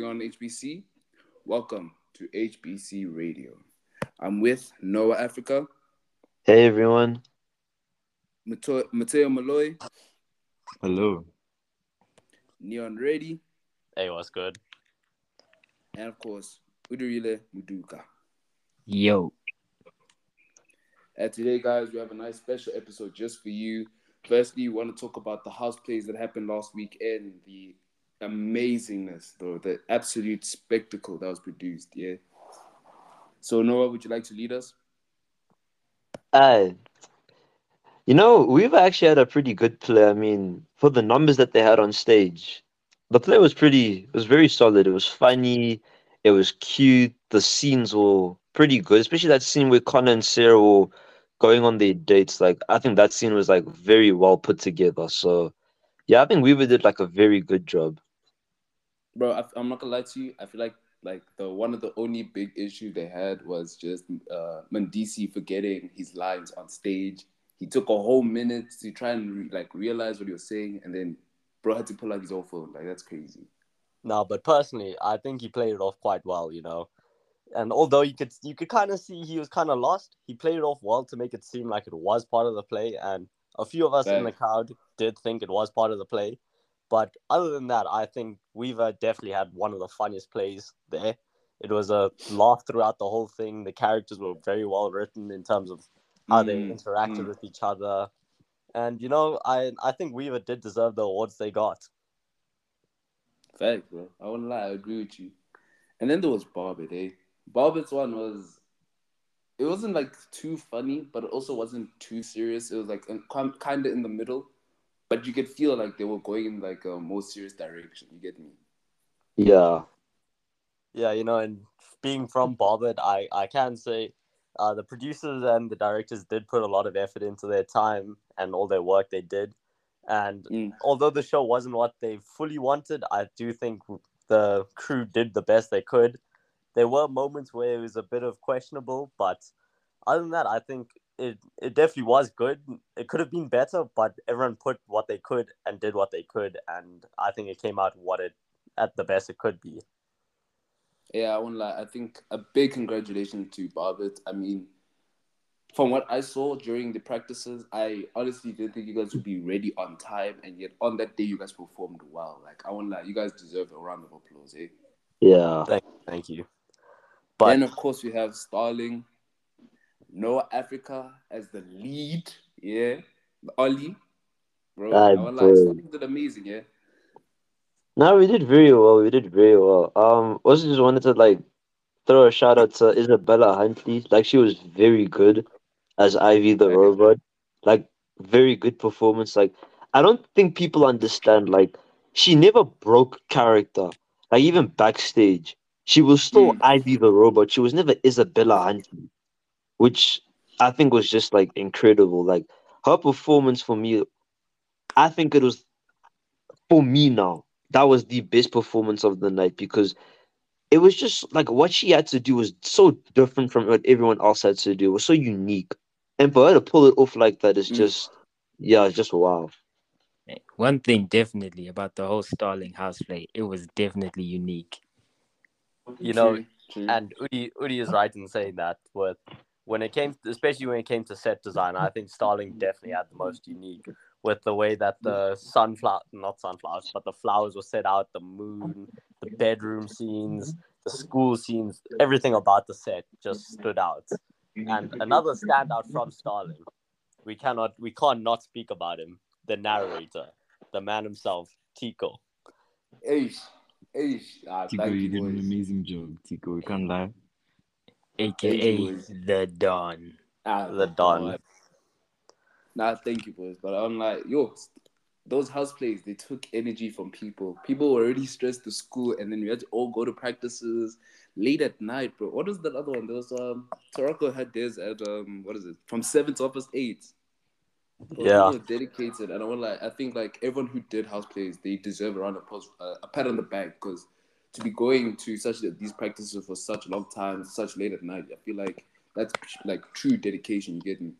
going on, HBC? Welcome to HBC Radio. I'm with Noah Africa. Hey everyone. Mateo, Mateo Malloy. Hello. Neon Ready. Hey, what's good? And of course, Udurile Muduka. Yo. And today, guys, we have a nice special episode just for you. Firstly, we want to talk about the house plays that happened last weekend, the amazingness, though, the absolute spectacle that was produced. Yeah. So, Noah, would you like to lead us? Uh, you know, we've actually had a pretty good play. I mean, for the numbers that they had on stage, the play was pretty, it was very solid. It was funny. It was cute. The scenes were pretty good, especially that scene where Connor and Sarah were going on their dates. Like, I think that scene was like very well put together. So, yeah, I think Weaver did like a very good job. Bro, I, I'm not gonna lie to you. I feel like like the one of the only big issue they had was just uh Mandisi forgetting his lines on stage. He took a whole minute to try and re- like realize what he was saying, and then bro had to pull out his own phone. Like that's crazy. No, but personally, I think he played it off quite well, you know. And although you could you could kind of see he was kind of lost, he played it off well to make it seem like it was part of the play. And a few of us in the crowd did think it was part of the play. But other than that, I think Weaver definitely had one of the funniest plays there. It was a laugh throughout the whole thing. The characters were very well written in terms of how they Mm, interacted mm. with each other. And you know, I I think Weaver did deserve the awards they got. Fact, bro. I won't lie, I agree with you. And then there was Barbet, eh? One was it wasn't like too funny, but it also wasn't too serious. It was like kind of in the middle, but you could feel like they were going in like a more serious direction. You get me? Yeah. Yeah, you know, and being from Barbet, I, I can say uh, the producers and the directors did put a lot of effort into their time and all their work they did. And Mm. although the show wasn't what they fully wanted, I do think the crew did the best they could. There were moments where it was a bit of questionable, but other than that, I think it, it definitely was good. It could have been better, but everyone put what they could and did what they could, and I think it came out what it at the best it could be. Yeah, I won't lie. I think a big congratulations to Barbet. I mean, from what I saw during the practices, I honestly didn't think you guys would be ready on time, and yet on that day you guys performed well. Like I won't lie, you guys deserve a round of applause, eh? Yeah. Thank, thank you. But then of course we have Starling, Noah Africa as the lead, yeah, Ollie, bro. Won't lie, bro. Did amazing, yeah. No, we did very well. We did very well. Um, also just wanted to like throw a shout out to Isabella Huntley. Like she was very good as Ivy the robot. Like very good performance. Like I don't think people understand. Like she never broke character. Like even backstage, she was still Mm. Ivy the robot. She was never Isabella Huntley, which I think was just like incredible. Like her performance for me, I think it was for me now. That was the best performance of the night because it was just like what she had to do was so different from what everyone else had to do. It was so unique. And for her to pull it off like that is Mm. just yeah, it's just wow. One thing definitely about the whole Starling house play, it was definitely unique. you know, True, true. and Udi Udi is right in saying that with when it came, especially when it came to set design, I think Starling definitely had the most unique with the way that the sunflower, not sunflowers, but the flowers were set out, the moon, the bedroom scenes, the school scenes, everything about the set just stood out. And another standout from Starling, we cannot, we can't not speak about him, the narrator, the man himself, Tico. Eish, eish. Ah, Tico, you you, did an amazing job, Tico. We can't lie. AKA boys. the Don. Ah, The Don. God. Nah, thank you, boys. But I'm like, yo, those house plays, they took energy from people. People were already stressed to school, and then we had to all go to practices late at night, bro. What was that other one? There was um, Turaco had theirs at um, what is it? From seven to almost eight. Yeah. dedicated, and I want like, I think like everyone who did house plays, they deserve a round of applause, uh, a pat on the back, because to be going to such these practices for such a long time, such late at night, I feel like that's like true dedication. You get me?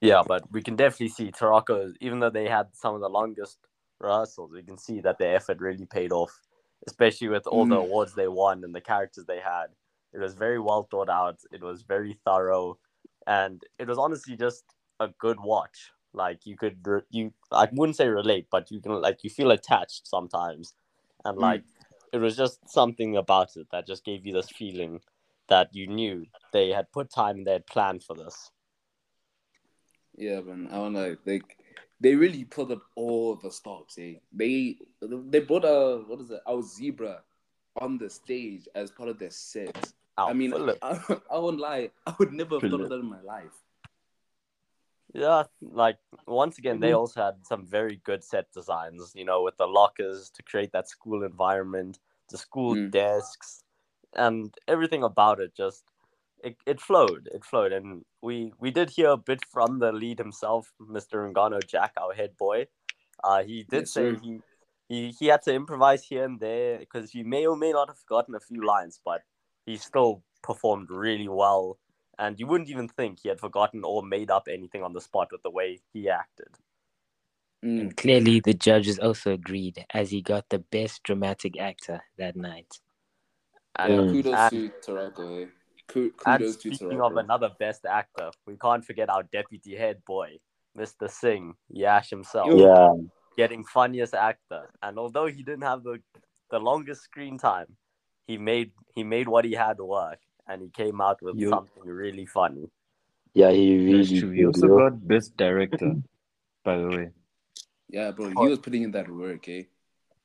Yeah, but we can definitely see Turaco, even though they had some of the longest rehearsals, we can see that their effort really paid off. especially with all the Mm. awards they won and the characters they had. It was very well thought out. It was very thorough, and it was honestly just a good watch. Like you could, re- you I wouldn't say relate, but you can like you feel attached sometimes, and Mm. It was just something about it that just gave you this feeling that you knew they had put time and they had planned for this. Yeah, man. I don't know. Like they really put up all the stops. Eh? They they brought a what is it? Our zebra on the stage as part of their set. I mean, I, I won't lie. I would never have thought of that in my life. Yeah, like once again, they Mhm. also had some very good set designs, you know, with the lockers to create that school environment, the school Mm. desks, and everything about it just it, it flowed. It flowed. And we we did hear a bit from the lead himself, Mr. Ngano Jack, our head boy. Uh he did Yes, say sir. he he he had to improvise here and there because he may or may not have forgotten a few lines, but he still performed really well and you wouldn't even think he had forgotten or made up anything on the spot with the way he acted. Mm. And clearly, the judges also agreed as he got the best dramatic actor that night. And, Yeah, Mm. kudos and, to Turaco. Eh? Ku- and Kudos to speaking of another best actor, we can't forget our deputy head boy, Mr. Singh, Yash himself, Yeah. getting funniest actor. And although he didn't have the, the longest screen time, he made he made what he had to work, and he came out with Yo. something really funny. Yeah, he really true. He also yo. got best director, by the way. Yeah, bro. He was putting in that work, eh?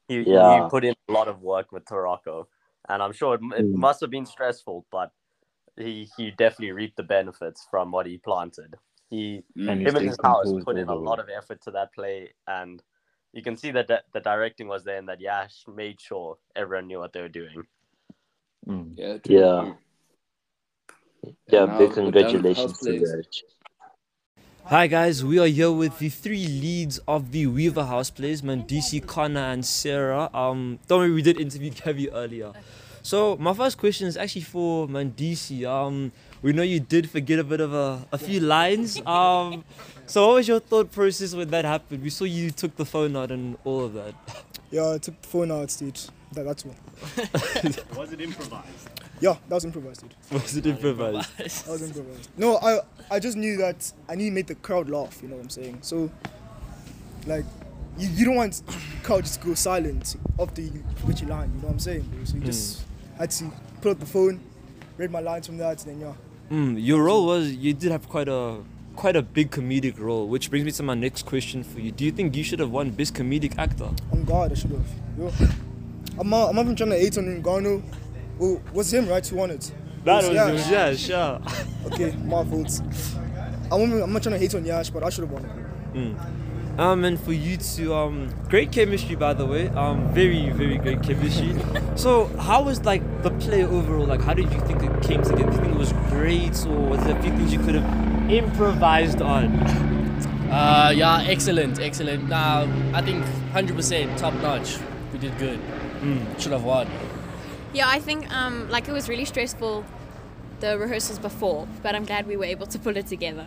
He, Yeah. he put in a lot of work with Turaco, and I'm sure it, it Mm. must have been stressful, but he he definitely reaped the benefits from what he planted. He Mm. And him and his house put in a lot of effort to that play, and you can see that the, the directing was there and that Yash made sure everyone knew what they were doing. Mm. Yeah. true, Yeah. True. Yeah, Now, big congratulations to plays- that. Hi guys, we are here with the three leads of the Weaver House Plays, Mandisi, Connor, and Sarah. Um, don't worry, we did interview Kevi earlier. So my first question is actually for Mandisi. Um, we know you did forget a bit of a, a few lines. Um, so what was your thought process when that happened? We saw you took the phone out and all of that. Yeah, I took the phone out, dude. That, that's all. Was it improvised? Yeah, that was improvised, dude. Was it improvised? That was improvised. No, I I just knew that I need to make the crowd laugh. You know what I'm saying? So, like, you, you don't want the crowd just to go silent after you finish your line. You know what I'm saying? Bro? So you just had to pull up the phone, read my lines from that, and then yeah. Mm, your role was you did have quite a quite a big comedic role, which brings me to my next question for you. Do you think you should have won best comedic actor? On God, I should have. Yo, I'm not, I'm not even trying to hate on Ngannou. Oh, was him right who won it? That It was Yash. yeah, sure. Okay, my fault. I'm, not- I'm not trying to hate on Yash, but I should have won it. Um, and for you to um, great chemistry by the way. Um, very very great chemistry. so how was like the play overall? Like, how did you think it came together? Do you think it was great, or was there a few things you could have improvised on? Uh, yeah, excellent, excellent. Nah, I think 100% top notch. We did good. Should have won. Yeah, I think um, like it was really stressful the rehearsals before, but I'm glad we were able to pull it together.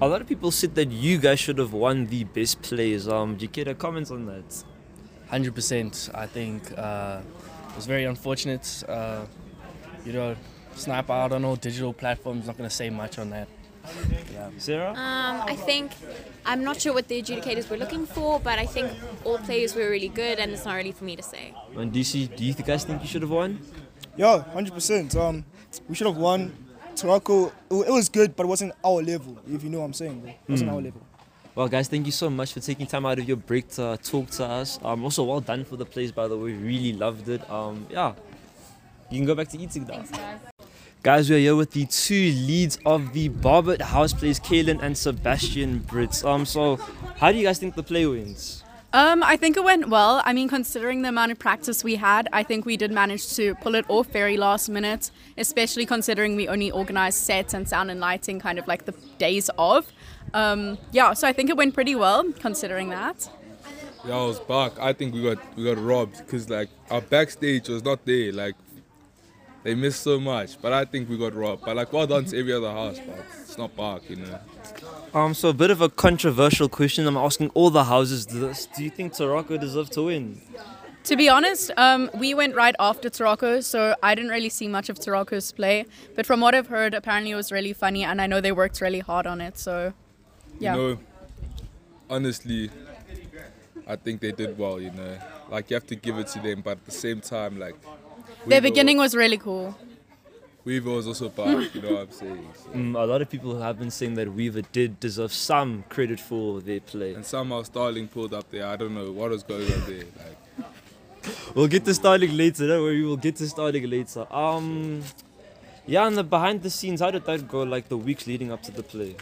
A lot of people said that you guys should have won the best plays. Um, do you care to comment on that? 100%. I think uh, it was very unfortunate. Uh, you know, Sniper out on all digital platforms. Not going to say much on that. Yeah. Sarah? Um, I think I'm not sure what the adjudicators were looking for, but I think all players were really good, and it's not really for me to say. And DC, do you guys think you should have won? Yeah, hundred percent. Um, we should have won. Toronto, it, it was good, but it wasn't our level. If you know what I'm saying, bro. It wasn't our level. Well, guys, thank you so much for taking time out of your break to talk to us. Um, also, well done for the plays, by the way. Really loved it. Um, yeah, you can go back to eating now. Guys, we are here with the two leads of the Barbet House plays, Kaylin and Sebastian Brits. Um, so how do you guys think the play went? Um, I think it went well. I mean, considering the amount of practice we had, I think we did manage to pull it off very last minute, especially considering we only organized sets and sound and lighting kind of like the days of. Um, yeah, so I think it went pretty well considering that. Yeah, I was back. I think we got we got robbed because like our backstage was not there. Like they missed so much, but I think we got robbed. But like well done to every other house, but it's not back, you know. Um, so a bit of a controversial question. I'm asking all the houses this. Do you think Turaco deserved to win? To be honest, um, we went right after Turaco, so I didn't really see much of Turaco's play. But from what I've heard, apparently it was really funny, and I know they worked really hard on it. So, yeah. You know, honestly, I think they did well. You know, like you have to give it to them, but at the same time, like Their Weaver- beginning was really cool. Weaver was also back. You know what I'm saying? So- Mm, a lot of people have been saying that Weaver did deserve some credit for their play. And somehow Starling pulled up there. I don't know what was going on there. Like, We'll get to Starling later. Don't worry, we'll get to Starling later. Um, yeah, and the behind the scenes, how did that go? Like the weeks leading up to the play.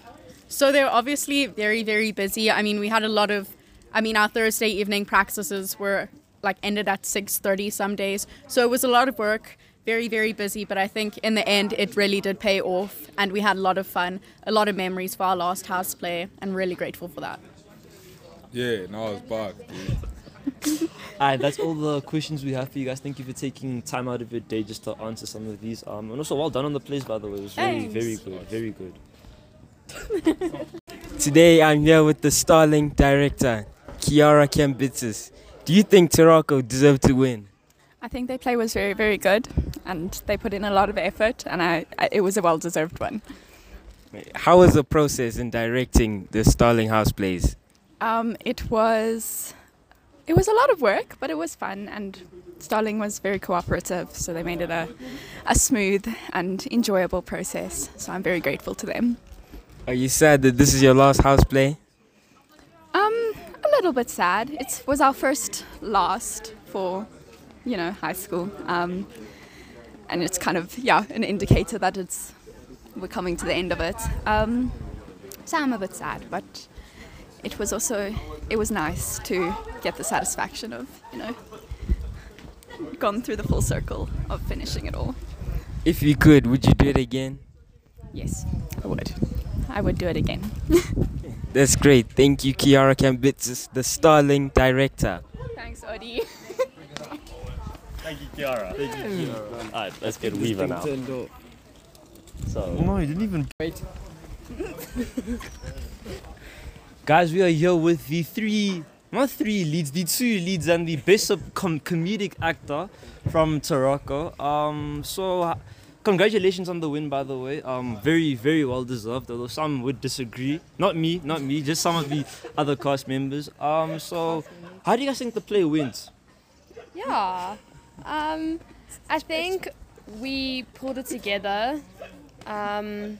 So they're obviously very, very busy. I mean, we had a lot of, I mean, our Thursday evening practices were like ended at 6.30 some days. So it was a lot of work, very, very busy. But I think in the end, it really did pay off. And we had a lot of fun, a lot of memories for our last house play. and really grateful for that. yeah, now it's back, dude. Alright, that's all the questions we have for you guys. Thank you for taking time out of your day just to answer some of these. Um, and also well done on the plays, by the way. It was very, very good, very good. Today I'm here with the Starling director, Kiara Kambitzis. Do you think Turaco deserved to win? I think their play was very, very good, and they put in a lot of effort, and I, I, it was a well-deserved one. How was the process in directing the Starling House plays? Um, it was, it was a lot of work, but it was fun, and Starling was very cooperative, so they made it a, a smooth and enjoyable process. So I'm very grateful to them. Are you sad that this is your last house play? Um, little bit sad. It was our first last for, you know, high school, um, and it's kind of yeah an indicator that it's we're coming to the end of it. Um, so I'm a bit sad, but it was also it was nice to get the satisfaction of you know gone through the full circle of finishing it all. If you could, would you do it again? Yes, I would. I would do it again. That's great. Thank you, Kiara Kambitzis, the Starling director. Thanks, Odi. Thank you, Kiara. Thank you, Kiara. Alright, let's get Weaver now. So. No, you didn't even wait. Guys, we are here with the three, not three leads, the two leads and the best of com- comedic actor from Turaco. Um, so uh, congratulations on the win, by the way. Um, very, very well deserved. Although some would disagree. Not me, not me. Just some of the other cast members. Um, so how do you guys think the play went? Yeah. Um, I think we pulled it together. Um,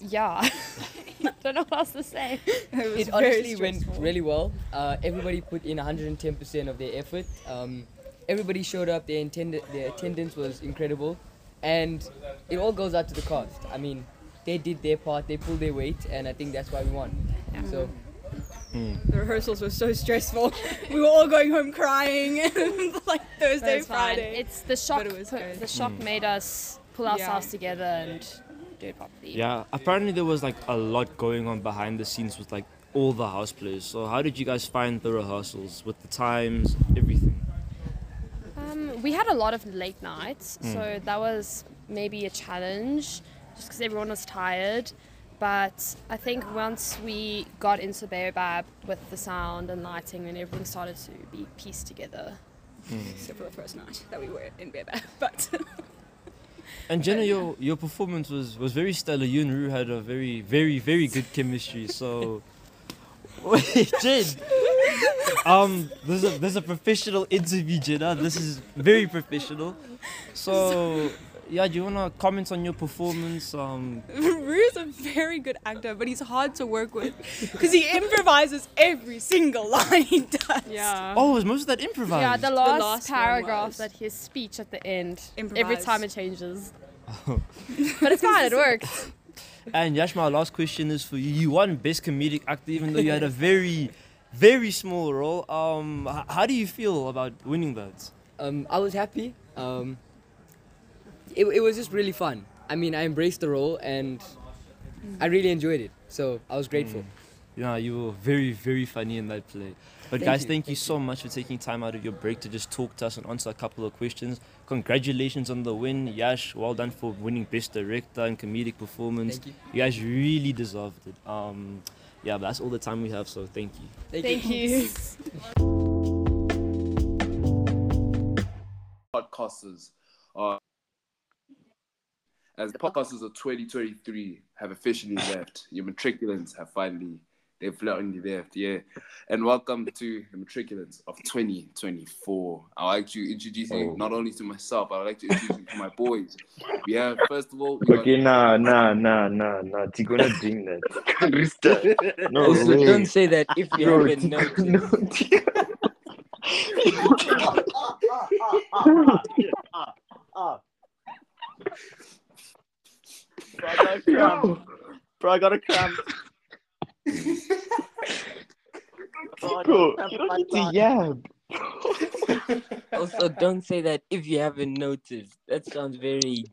yeah. Don't know what else to say. it honestly went really well. Uh, everybody put in 110% of their effort. Um, everybody showed up. Their intended, their attendance was incredible, and it all goes out to the cast. I mean, they did their part. They pulled their weight, and I think that's why we won. So. The rehearsals were so stressful. we were all going home crying, like Thursday, It's fine. Friday. It's the shock. But it was put- the shock Mm. made us pull Yeah. ourselves together and do it properly. Yeah, apparently there was like a lot going on behind the scenes with like all the house plays. So how did you guys find the rehearsals with the times, everything? Um, we had a lot of late nights, Mm. so that was maybe a challenge, just because everyone was tired. But I think once we got into Baobab with the sound and lighting, and everything started to be pieced together. Except for the first night that we were in Beba. But And Jenna, your your performance was was very stellar. You and Rue had a very very very good chemistry. So, wait, Jen. Um, this is a, this is a professional interview, Jenna. This is very professional. So, yeah, do you wanna comment on your performance? Um, Rue's a very good actor, but he's hard to work with because he improvises every single line he does. Yeah. oh, was most of that improvised? Yeah, the The last, last paragraph that his speech at the end. Every time it changes. but it's fine. It works. And Yash, my last question is for you. You won Best Comedic Actor, even though you had a very, very small role. Um, h- how do you feel about winning that? Um, I was happy. Um, it, it was just really fun. I mean, I embraced the role and I really enjoyed it. So I was grateful. Yeah, you were very, very funny in that play. But Thank guys, you. thank you so much for taking time out of your break to just talk to us and answer a couple of questions. Congratulations on the win, Yash. Well done for winning Best Director and Comedic Performance. Thank you. You guys really deserved it. Um, yeah, that's all the time we have. So thank you. Thank, thank you. you. Podcasters are as podcasters of 2023 have officially left, your matriculants have finally they've finally left, yeah. And welcome to the matriculants of 2024. I'd like to introduce you Oh. not only to myself, but I'd like to introduce you to my boys. We have first of all, Okay, nah, nah, nah, nah, nah. You're gonna drink that. No Also, way. don't say that if you Bro, haven't noticed. Bro, I got a cramp. Bro, I got a cramp. Bro, I got a Bro, cramp you don't need to yab. also, don't say that if you haven't noticed. That sounds very